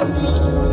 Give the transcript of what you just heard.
Música